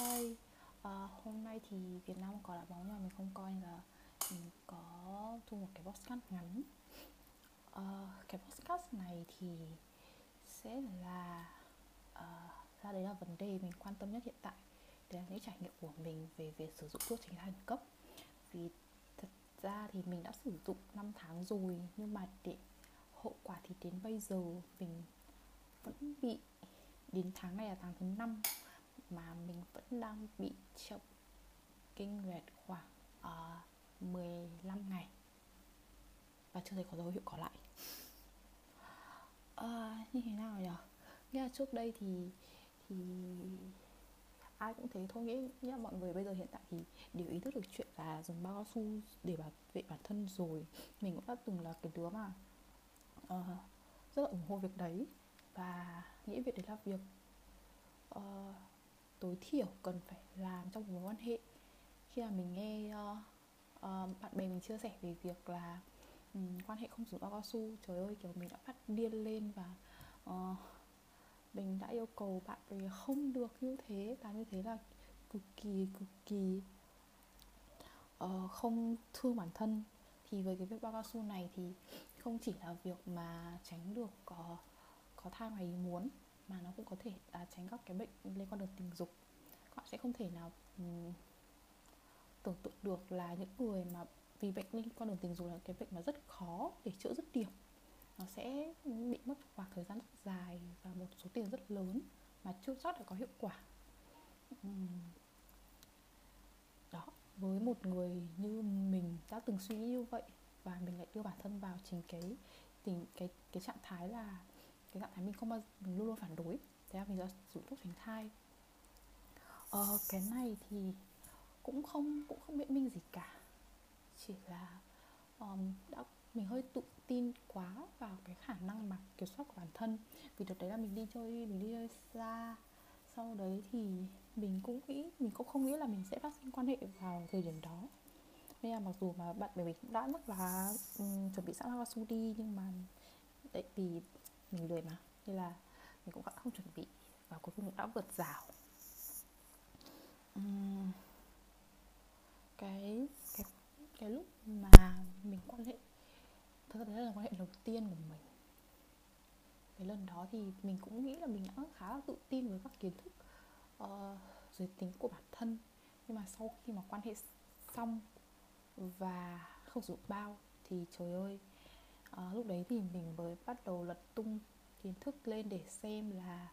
đây. À, hôm nay thì Việt Nam có đá bóng nhưng mà mình không coi là mình có thu một cái podcast ngắn. À, cái podcast này thì sẽ là à, ra đấy là vấn đề mình quan tâm nhất hiện tại. Đấy là những trải nghiệm của mình về việc sử dụng thuốc tránh thai khẩn cấp. Vì thật ra thì mình đã sử dụng 5 tháng rồi nhưng mà để hậu quả thì đến bây giờ mình vẫn bị đến tháng này là tháng thứ năm mà mình vẫn đang bị chậm kinh nguyệt khoảng ờ, uh, 15 ngày. Và chưa thấy có dấu hiệu có lại. Uh, như thế nào nhỉ nghĩa là trước đây thì thì ai cũng thế thôi. Nghĩ, nghĩ là mọi người bây giờ hiện tại thì đều ý thức được chuyện là dùng bao cao su để bảo vệ bản thân rồi. Mình cũng đã từng là cái đứa mà uh, rất là ủng hộ việc đấy. Và nghĩ việc đấy là việc uh, tối thiểu cần phải làm trong một mối quan hệ. Khi mà mình nghe uh, uh, bạn bè mình chia sẻ về việc là um, quan hệ không dùng bao cao su trời ơi kiểu mình đã phát điên lên và uh, mình đã yêu cầu bạn bè không được như thế và như thế là cực kỳ cực kỳ uh, không thương bản thân. Thì với cái việc bao cao su này thì không chỉ là việc mà tránh được có có thai ngoài ý muốn mà nó cũng có thể à, tránh các cái bệnh liên quan đến tình dục. Các bạn sẽ không thể nào um, tưởng tượng được là những người mà vì bệnh liên quan đường tình dục là cái bệnh mà rất khó để chữa dứt điểm. Nó sẽ bị mất khoảng thời gian rất dài và một số tiền rất lớn mà chưa chắc đã có hiệu quả. Ừ. Đó với một người như mình đã từng suy nghĩ như vậy và mình lại đưa bản thân vào chính cái tình cái cái trạng thái là cái trạng thái mình không bao mình luôn luôn phản đối. Thế là mình đã sử dụng thuốc tránh thai. Ờ, cái này thì cũng không cũng không biện minh gì cả. Chỉ là um, đã mình hơi tự tin quá vào cái khả năng mà kiểm soát của bản thân. Vì đợt đấy là mình đi chơi mình đi chơi xa. Sau đấy thì mình cũng nghĩ mình cũng không nghĩ là mình sẽ phát sinh quan hệ vào thời điểm đó. Nên là mặc dù mà bạn bè mình cũng đã rất là um, chuẩn bị sẵn cao su đi nhưng mà tại vì mình lười mà. Nên là mình cũng không chuẩn bị và cuối cùng đã vượt rào. Uhm, cái cái cái lúc mà mình quan hệ thật ra đấy là quan hệ đầu tiên của mình. Cái lần đó thì mình cũng nghĩ là mình đã khá là tự tin với các kiến thức uh, giới tính của bản thân. Nhưng mà sau khi mà quan hệ xong và không sử dụng bao thì trời ơi à, lúc đấy thì mình mới bắt đầu lật tung kiến thức lên để xem là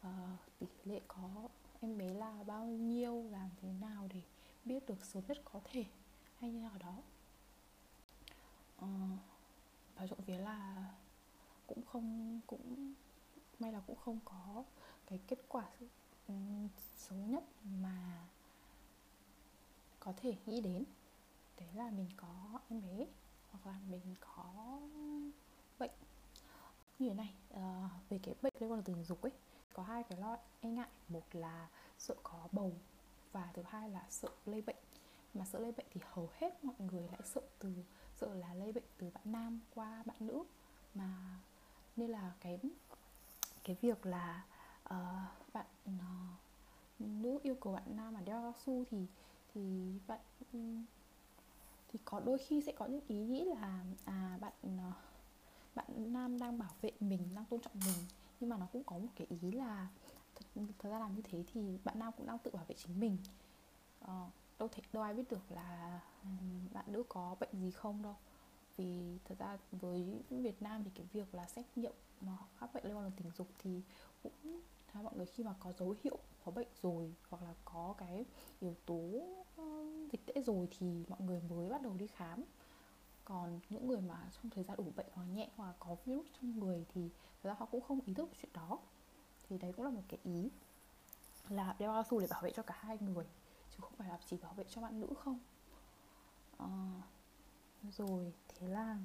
uh, tỷ lệ có em bé là bao nhiêu làm thế nào để biết được sớm nhất có thể hay như nào đó. Uh, và trộm vía là cũng không cũng may là cũng không có cái kết quả um, xấu nhất mà có thể nghĩ đến. Đấy là mình có em bé hoặc là mình có bệnh. Như thế này à, về cái bệnh liên quan đến tình dục ấy có hai cái lo e ngại. Một là sợ có bầu và thứ hai là sợ lây bệnh. Mà sợ lây bệnh thì hầu hết mọi người lại sợ từ sợ là lây bệnh từ bạn nam qua bạn nữ. Mà nên là cái cái việc là uh, bạn uh, nữ yêu cầu bạn nam mà đeo cao su thì thì bạn thì có đôi khi sẽ có những ý nghĩ là à bạn ờ, bạn nam đang bảo vệ mình đang tôn trọng mình nhưng mà nó cũng có một cái ý là thật, thật ra làm như thế thì bạn nam cũng đang tự bảo vệ chính mình. Uh, đâu thể đâu ai biết được là ừ, bạn nữ có bệnh gì không đâu. Vì thật ra với Việt Nam thì cái việc là xét nghiệm ờ, mà các bệnh liên quan đến tình dục thì cũng theo mọi người khi mà có dấu hiệu có bệnh rồi hoặc là có cái yếu tố dịch tễ rồi thì mọi người mới bắt đầu đi khám. Còn những người mà trong thời gian ủ bệnh hoặc nhẹ hoặc có virus trong người thì thật ra họ cũng không ý thức chuyện đó. Thì đấy cũng là một cái ý là đeo cao su để bảo vệ cho cả hai người chứ không phải là chỉ bảo vệ cho bạn nữ không. À, rồi thế là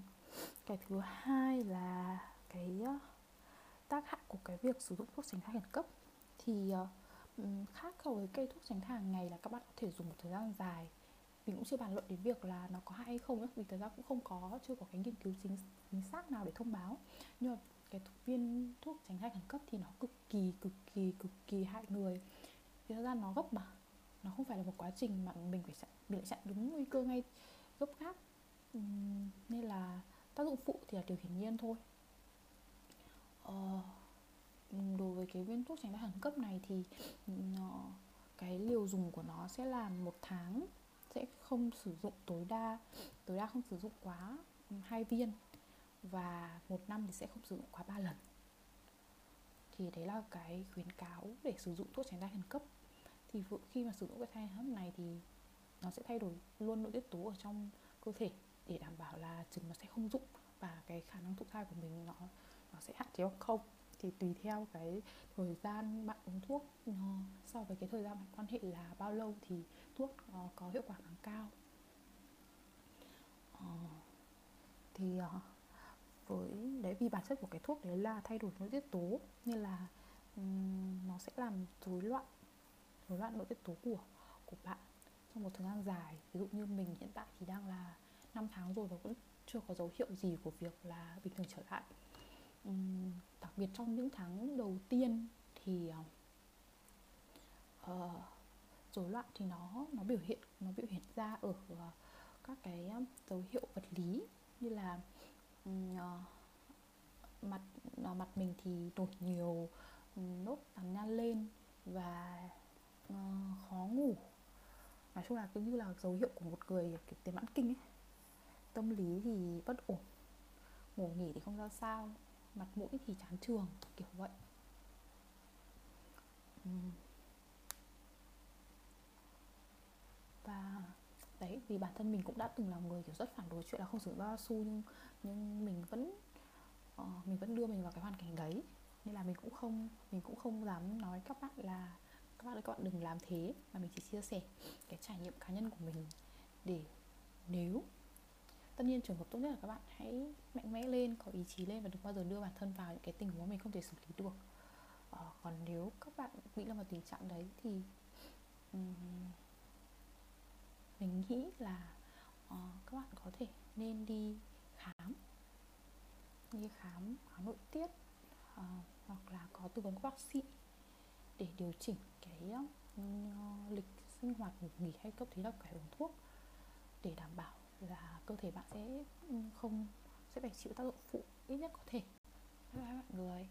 cái thứ hai là cái ờ, tác hại của cái việc sử dụng thuốc tránh thai khẩn cấp. Thì uh, Ừ, khác so với cây thuốc tránh thai hàng ngày là các bạn có thể dùng một thời gian dài. Mình cũng chưa bàn luận đến việc là nó có hại hay không nhé vì thời ra cũng không có chưa có cái nghiên cứu chính chính xác nào để thông báo. Nhưng mà cái thuốc viên thuốc tránh thai khẩn cấp thì nó cực kỳ cực kỳ cực kỳ hại người. Vì thời ra nó gấp mà nó không phải là một quá trình mà mình phải chặn mình lại chặn đúng nguy cơ ngay gấp gáp uhm, nên là tác dụng phụ thì là điều hiển nhiên thôi. Ờ, đối với cái viên thuốc tránh thai khẩn cấp này thì nó, cái liều dùng của nó sẽ là một tháng, sẽ không sử dụng tối đa tối đa không sử dụng quá hai viên và một năm thì sẽ không sử dụng quá ba lần. Thì đấy là cái khuyến cáo để sử dụng thuốc tránh thai khẩn cấp. Thì khi mà sử dụng cái thai hấp này thì nó sẽ thay đổi luôn nội tiết tố ở trong cơ thể để đảm bảo là trứng nó sẽ không dụng và cái khả năng thụ thai của mình nó nó sẽ hạn chế hoặc không thì tùy theo cái thời gian bạn uống thuốc nó so với cái thời gian bạn quan hệ là bao lâu thì thuốc nó có hiệu quả càng cao. Ờ, thì ờ, với đấy vì bản chất của cái thuốc đấy là thay đổi nội tiết tố nên là um, nó sẽ làm rối loạn rối loạn nội tiết tố của của bạn trong một thời gian dài. Ví dụ như mình hiện tại thì đang là 5 tháng rồi và cũng chưa có dấu hiệu gì của việc là bình thường trở lại. Um, biệt trong những tháng đầu tiên thì uh, loạn thì nó nó biểu hiện nó biểu hiện ra ở uh, các cái dấu hiệu vật lý như là uh, mặt uh, mặt mình thì nổi nhiều nốt tàn nhan lên và uh, khó ngủ. Nói chung là cứ như là dấu hiệu của một người kiểu tiền mãn kinh ấy. Tâm lý thì bất ổn. Ngủ nghỉ thì không ra sao mặt mũi thì chán trường kiểu vậy. Và đấy vì bản thân mình cũng đã từng là người kiểu rất phản đối chuyện là không sử dụng bao su nhưng nhưng mình vẫn uh, mình vẫn đưa mình vào cái hoàn cảnh đấy. Nên là mình cũng không mình cũng không dám nói các bạn là các bạn ơi các bạn đừng làm thế mà mình chỉ chia sẻ cái trải nghiệm cá nhân của mình để nếu tất nhiên trường hợp tốt nhất là các bạn hãy mạnh mẽ lên có ý chí lên và đừng bao giờ đưa bản thân vào những cái tình huống mình không thể xử lý được. Ờ, còn nếu các bạn bị là vào tình trạng đấy thì um, mình nghĩ là uh, các bạn có thể nên đi khám đi khám khám nội tiết uh, hoặc là có tư vấn của bác sĩ để điều chỉnh cái uh, lịch sinh hoạt ngủ nghỉ hay cấp thế là phải uống thuốc để đảm bảo là cơ thể bạn sẽ ừ, không, sẽ phải chịu tác dụng phụ ít nhất có thể. Bye bye mọi người.